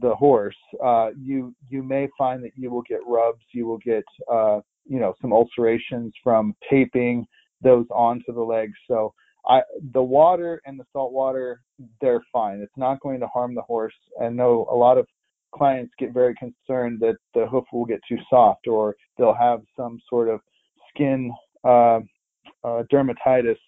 the horse. Uh, you you may find that you will get rubs, you will get uh, you know some ulcerations from taping those onto the legs. So I the water and the salt water they're fine. It's not going to harm the horse. I know a lot of clients get very concerned that the hoof will get too soft or they'll have some sort of skin uh, uh, dermatitis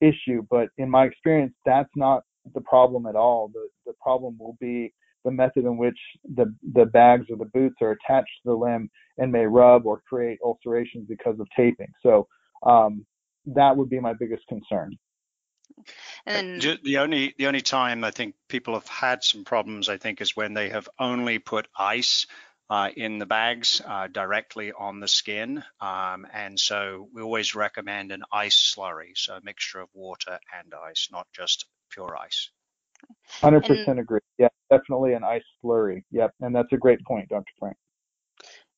issue. But in my experience, that's not the problem at all. The the problem will be the method in which the the bags or the boots are attached to the limb and may rub or create ulcerations because of taping. So um, that would be my biggest concern. And the only the only time I think people have had some problems, I think, is when they have only put ice uh, in the bags uh, directly on the skin. Um, and so we always recommend an ice slurry, so a mixture of water and ice, not just pure ice. 100% agree. Yeah, definitely an ice slurry. Yep, and that's a great point, Dr. Frank.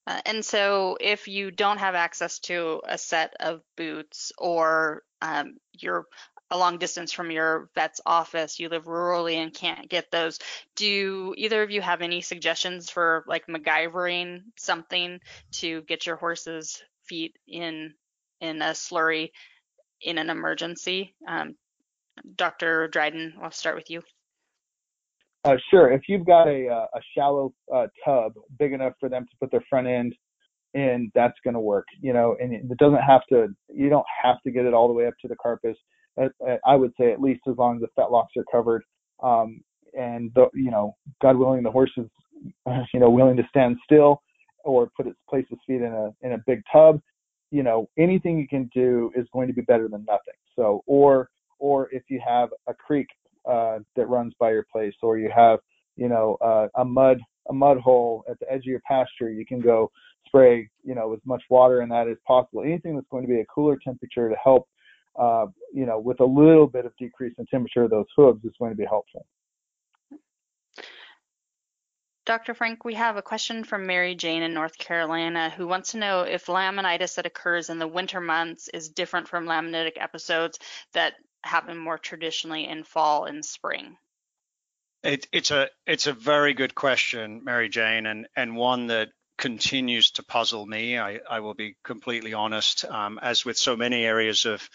Uh, and so, if you don't have access to a set of boots, or um, you're a long distance from your vet's office, you live rurally and can't get those, do either of you have any suggestions for like MacGyvering something to get your horse's feet in in a slurry in an emergency? Um, Dr. Dryden, I'll start with you. Uh, sure. If you've got a, uh, a shallow uh, tub big enough for them to put their front end in, that's going to work. You know, and it doesn't have to. You don't have to get it all the way up to the carpus. I would say at least as long as the fetlocks are covered, um, and the, you know, God willing, the horse is, you know, willing to stand still or put its place its feet in a in a big tub. You know, anything you can do is going to be better than nothing. So, or or if you have a creek uh, that runs by your place, or you have, you know, uh, a mud a mud hole at the edge of your pasture, you can go spray, you know, as much water in that as possible. Anything that's going to be a cooler temperature to help uh, you know, with a little bit of decrease in temperature of those hooves is going to be helpful. Dr. Frank, we have a question from Mary Jane in North Carolina who wants to know if laminitis that occurs in the winter months is different from laminitic episodes that happen more traditionally in fall and spring. It, it's a it's a very good question, Mary Jane, and and one that continues to puzzle me. I, I will be completely honest. Um, as with so many areas of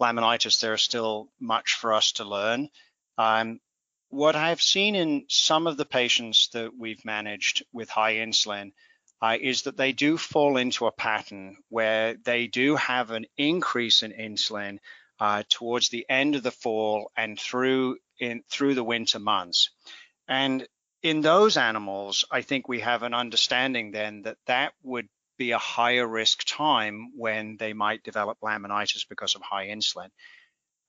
laminitis, there is still much for us to learn. Um, what I've seen in some of the patients that we've managed with high insulin uh, is that they do fall into a pattern where they do have an increase in insulin uh, towards the end of the fall and through in through the winter months. And in those animals, I think we have an understanding then that that would be a higher risk time when they might develop laminitis because of high insulin.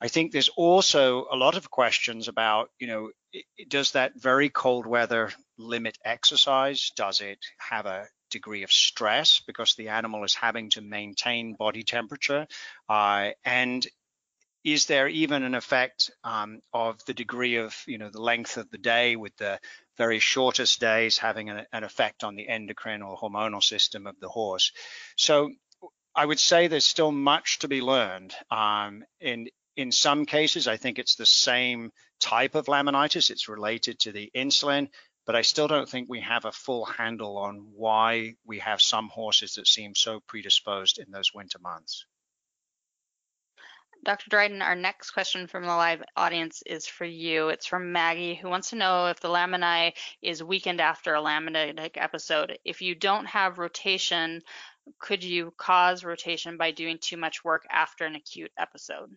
I think there's also a lot of questions about, you know, does that very cold weather limit exercise? Does it have a degree of stress because the animal is having to maintain body temperature? Uh, and is there even an effect um, of the degree of, you know, the length of the day with the very shortest days having an, an effect on the endocrine or hormonal system of the horse? So I would say there's still much to be learned. Um, in in some cases, I think it's the same type of laminitis. It's related to the insulin, but I still don't think we have a full handle on why we have some horses that seem so predisposed in those winter months. Dr. Dryden, our next question from the live audience is for you. It's from Maggie, who wants to know if the laminae is weakened after a laminitic episode. If you don't have rotation, could you cause rotation by doing too much work after an acute episode?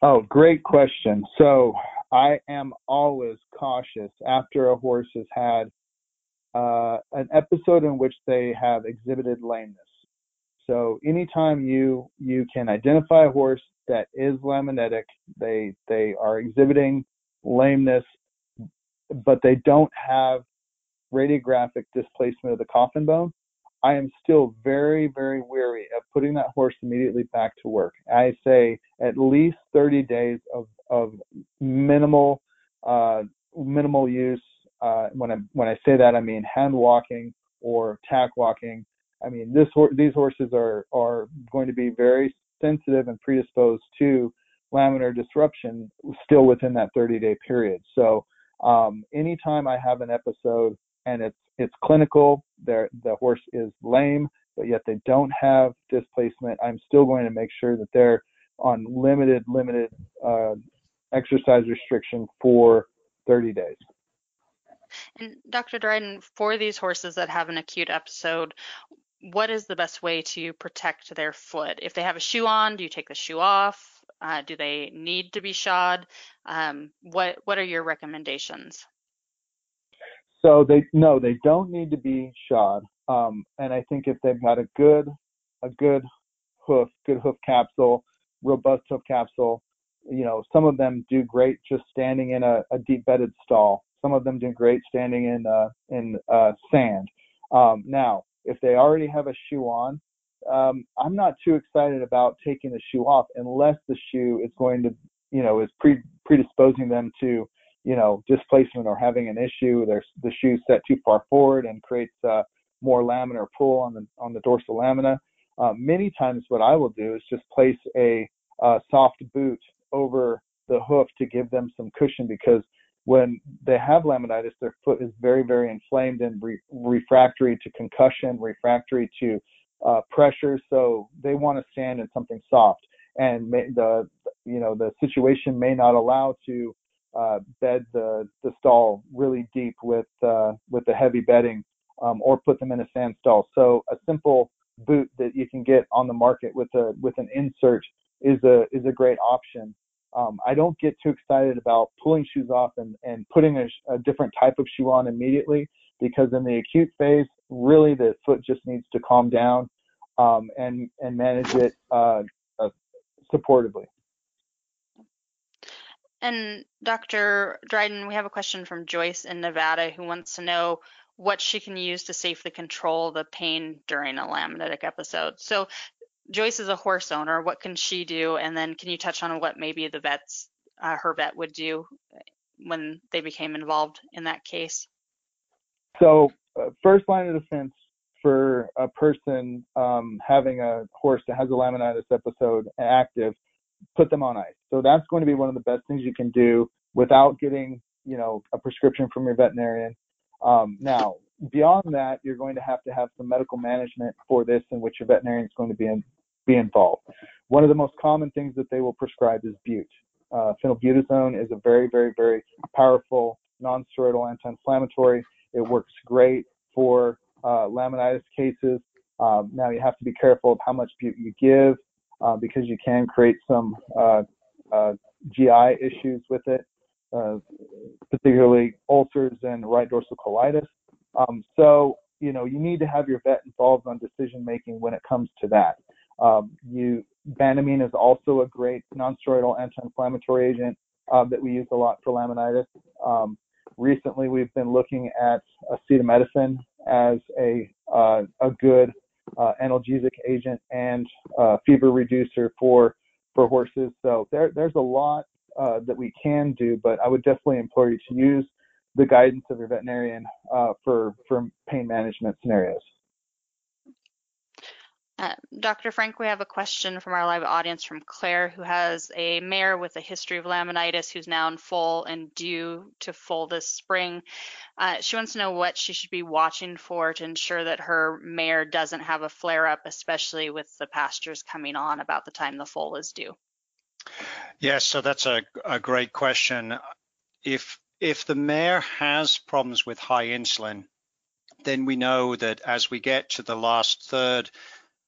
Oh, great question. So I am always cautious after a horse has had uh, an episode in which they have exhibited lameness. So anytime you you can identify a horse that is laminitic, they they are exhibiting lameness, but they don't have radiographic displacement of the coffin bone. I am still very, very weary of putting that horse immediately back to work. I say at least 30 days of, of minimal uh, minimal use. Uh, when I when I say that, I mean hand walking or tack walking. I mean this these horses are are going to be very sensitive and predisposed to laminar disruption still within that 30 day period. So um, anytime I have an episode and it's it's clinical, the horse is lame, but yet they don't have displacement, I'm still going to make sure that they're on limited limited uh, exercise restriction for 30 days. And Dr. Dryden, for these horses that have an acute episode, what is the best way to protect their foot? If they have a shoe on, do you take the shoe off? Uh, do they need to be shod? Um, what What are your recommendations? So they no, they don't need to be shod. Um, and I think if they've got a good a good hoof, good hoof capsule, robust hoof capsule, you know, some of them do great just standing in a, a deep bedded stall. Some of them do great standing in uh, in uh, sand. Um, now, if they already have a shoe on, um, I'm not too excited about taking the shoe off unless the shoe is going to, you know, is pre- predisposing them to, you know, displacement or having an issue. There's the shoe set too far forward and creates uh, more laminar pull on the on the dorsal lamina. Uh, many times, what I will do is just place a uh, soft boot over the hoof to give them some cushion because when they have laminitis, their foot is very, very inflamed and re- refractory to concussion, refractory to uh, pressure. So they want to stand in something soft, and may, the you know the situation may not allow to uh, bed the the stall really deep with uh, with the heavy bedding, um, or put them in a sand stall. So a simple boot that you can get on the market with a with an insert is a is a great option. Um, I don't get too excited about pulling shoes off and, and putting a, a, different type of shoe on immediately because in the acute phase, really the foot just needs to calm down um, and and manage it uh, uh, supportively. And Dr. Dryden, we have a question from Joyce in Nevada who wants to know what she can use to safely control the pain during a laminitic episode. So Joyce is a horse owner. What can she do? And then can you touch on what maybe the vets, uh, her vet would do when they became involved in that case? So, uh, first line of defense for a person um, having a horse that has a laminitis episode active, put them on ice. So that's going to be one of the best things you can do without getting, you know, a prescription from your veterinarian. Um, now, beyond that, you're going to have to have some medical management for this, in which your veterinarian is going to be in, be involved. One of the most common things that they will prescribe is bute. Uh, phenylbutazone is a very, very, very powerful non-steroidal anti-inflammatory. It works great for uh, laminitis cases. Um, now you have to be careful of how much bute you give uh, because you can create some uh, uh, GI issues with it, uh, particularly ulcers and right dorsal colitis. Um, so you know you need to have your vet involved on decision making when it comes to that. Um, you Banamine is also a great non-steroidal anti-inflammatory agent uh, that we use a lot for laminitis. Um, recently, we've been looking at acetaminophen as a uh, a good uh, analgesic agent and uh, fever reducer for for horses. So there, there's a lot uh, that we can do, but I would definitely implore you to use the guidance of your veterinarian uh, for for pain management scenarios. Uh, Dr. Frank, we have a question from our live audience from Claire, who has a mare with a history of laminitis who's now in foal and due to foal this spring. Uh, she wants to know what she should be watching for to ensure that her mare doesn't have a flare up, especially with the pastures coming on about the time the foal is due. Yes, so that's a, a great question. If if the mare has problems with high insulin, then we know that as we get to the last third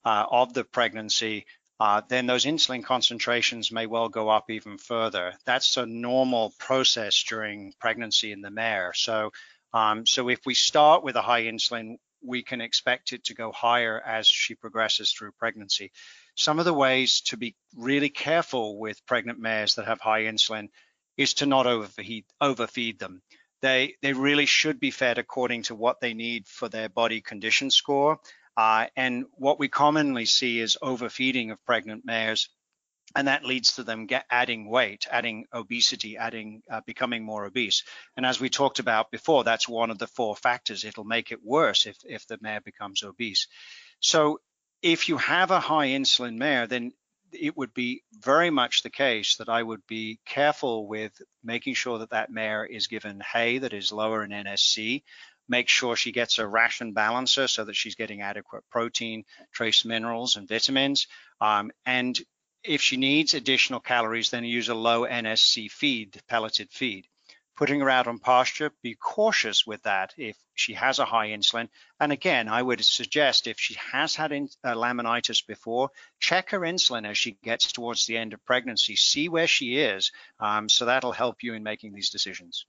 uh, of the pregnancy, uh, then those insulin concentrations may well go up even further. That's a normal process during pregnancy in the mare. So, um, so if we start with a high insulin, we can expect it to go higher as she progresses through pregnancy. Some of the ways to be really careful with pregnant mares that have high insulin is to not overfeed, overfeed them. They, they really should be fed according to what they need for their body condition score Uh, and what we commonly see is overfeeding of pregnant mares and that leads to them get adding weight, adding obesity, adding uh, becoming more obese. And as we talked about before, that's one of the four factors. It'll make it worse if if the mare becomes obese. So if you have a high insulin mare, then it would be very much the case that I would be careful with making sure that that mare is given hay that is lower in NSC. Make sure she gets a ration balancer so that she's getting adequate protein, trace minerals, and vitamins. Um, and if she needs additional calories, then use a low NSC feed, pelleted feed. Putting her out on pasture, be cautious with that if she has a high insulin. And again, I would suggest if she has had in, uh, laminitis before, check her insulin as she gets towards the end of pregnancy. See where she is. Um, so that'll help you in making these decisions.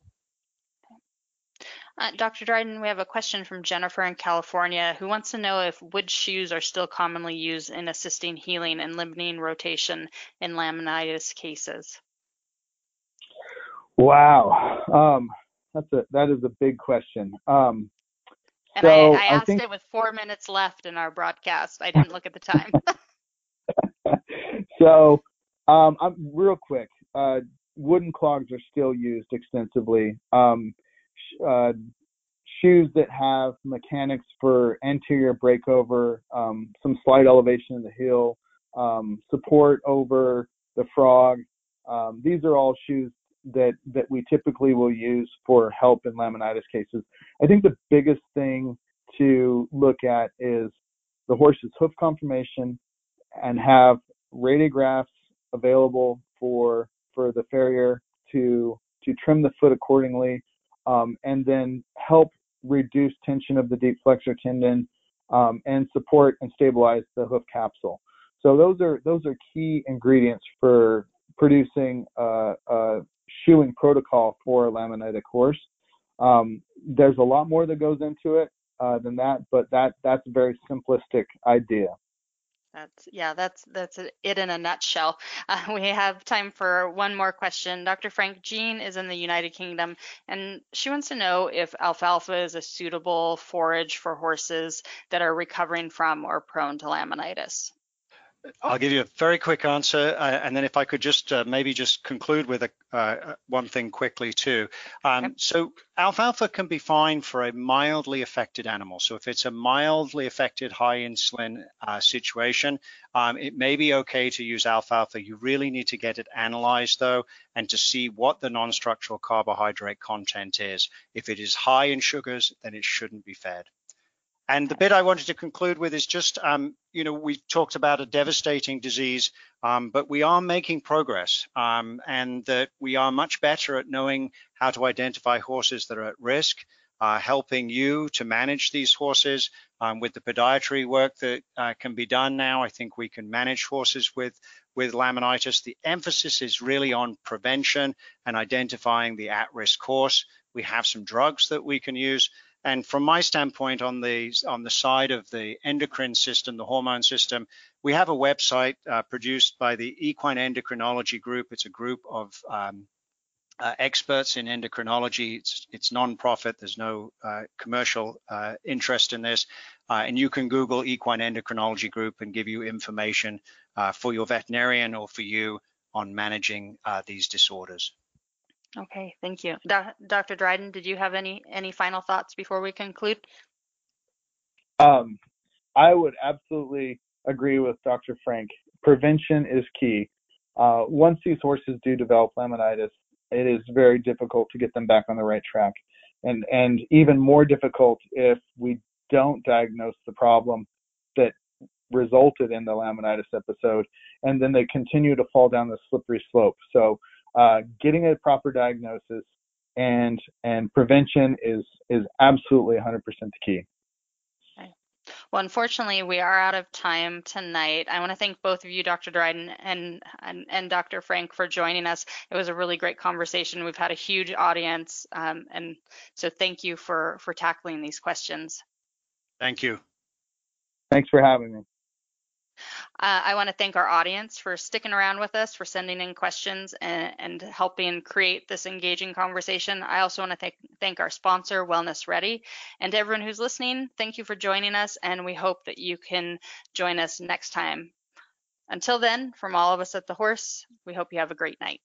Uh, Dr. Dryden, we have a question from Jennifer in California who wants to know if wood shoes are still commonly used in assisting healing and limiting rotation in laminitis cases. Wow, um, that's a that is a big question. Um, and so I, I asked I think... it with four minutes left in our broadcast. I didn't look at the time. so, um, I'm real quick. Uh, wooden clogs are still used extensively. Um, uh, shoes that have mechanics for anterior breakover, um, some slight elevation in the heel, um, support over the frog. Um, these are all shoes that that we typically will use for help in laminitis cases. I think the biggest thing to look at is the horse's hoof conformation and have radiographs available for for the farrier to to trim the foot accordingly um, and then help reduce tension of the deep flexor tendon um, and support and stabilize the hoof capsule. So those are those are key ingredients for producing a, a shoeing protocol for a laminitic horse. Um, there's a lot more that goes into it uh, than that, but that that's a very simplistic idea. That's yeah, that's that's it in a nutshell. Uh, we have time for one more question. Dr. Frank Jean is in the United Kingdom, and she wants to know if alfalfa is a suitable forage for horses that are recovering from or prone to laminitis. I'll give you a very quick answer, uh, and then if I could just uh, maybe just conclude with a, uh, one thing quickly too. Um, okay. So alfalfa can be fine for a mildly affected animal. So if it's a mildly affected high insulin uh, situation, um, it may be okay to use alfalfa. You really need to get it analyzed though, and to see what the non-structural carbohydrate content is. If it is high in sugars, then it shouldn't be fed. And the bit I wanted to conclude with is just, um, you know, we've talked about a devastating disease, um, but we are making progress um, and that we are much better at knowing how to identify horses that are at risk, uh, helping you to manage these horses um, with the podiatry work that uh, can be done now. I think we can manage horses with with laminitis. The emphasis is really on prevention and identifying the at-risk horse. We have some drugs that we can use. And from my standpoint, on the on the side of the endocrine system, the hormone system, we have a website uh, produced by the Equine Endocrinology Group. It's a group of um, uh, experts in endocrinology. It's it's nonprofit. There's no uh, commercial uh, interest in this, uh, and you can Google Equine Endocrinology Group and give you information uh, for your veterinarian or for you on managing these disorders. Okay, thank you. Do Dr. Dryden, did you have any any final thoughts before we conclude? Um, I would absolutely agree with Dr. Frank. Prevention is key. Uh, once these horses do develop laminitis, it is very difficult to get them back on the right track, and and even more difficult if we don't diagnose the problem that resulted in the laminitis episode, and then they continue to fall down the slippery slope. So uh, getting a proper diagnosis and and prevention is is absolutely 100% the key. Well, unfortunately, we are out of time tonight. I want to thank both of you, Dr. Dryden and, and, and Dr. Frank, for joining us. It was a really great conversation. We've had a huge audience, um, and so thank you for for tackling these questions. Thank you. Thanks for having me. Uh, I want to thank our audience for sticking around with us, for sending in questions and, and helping create this engaging conversation. I also want to thank, thank our sponsor, Wellness Ready, and everyone who's listening. Thank you for joining us, and we hope that you can join us next time. Until then, from all of us at the Horse, we hope you have a great night.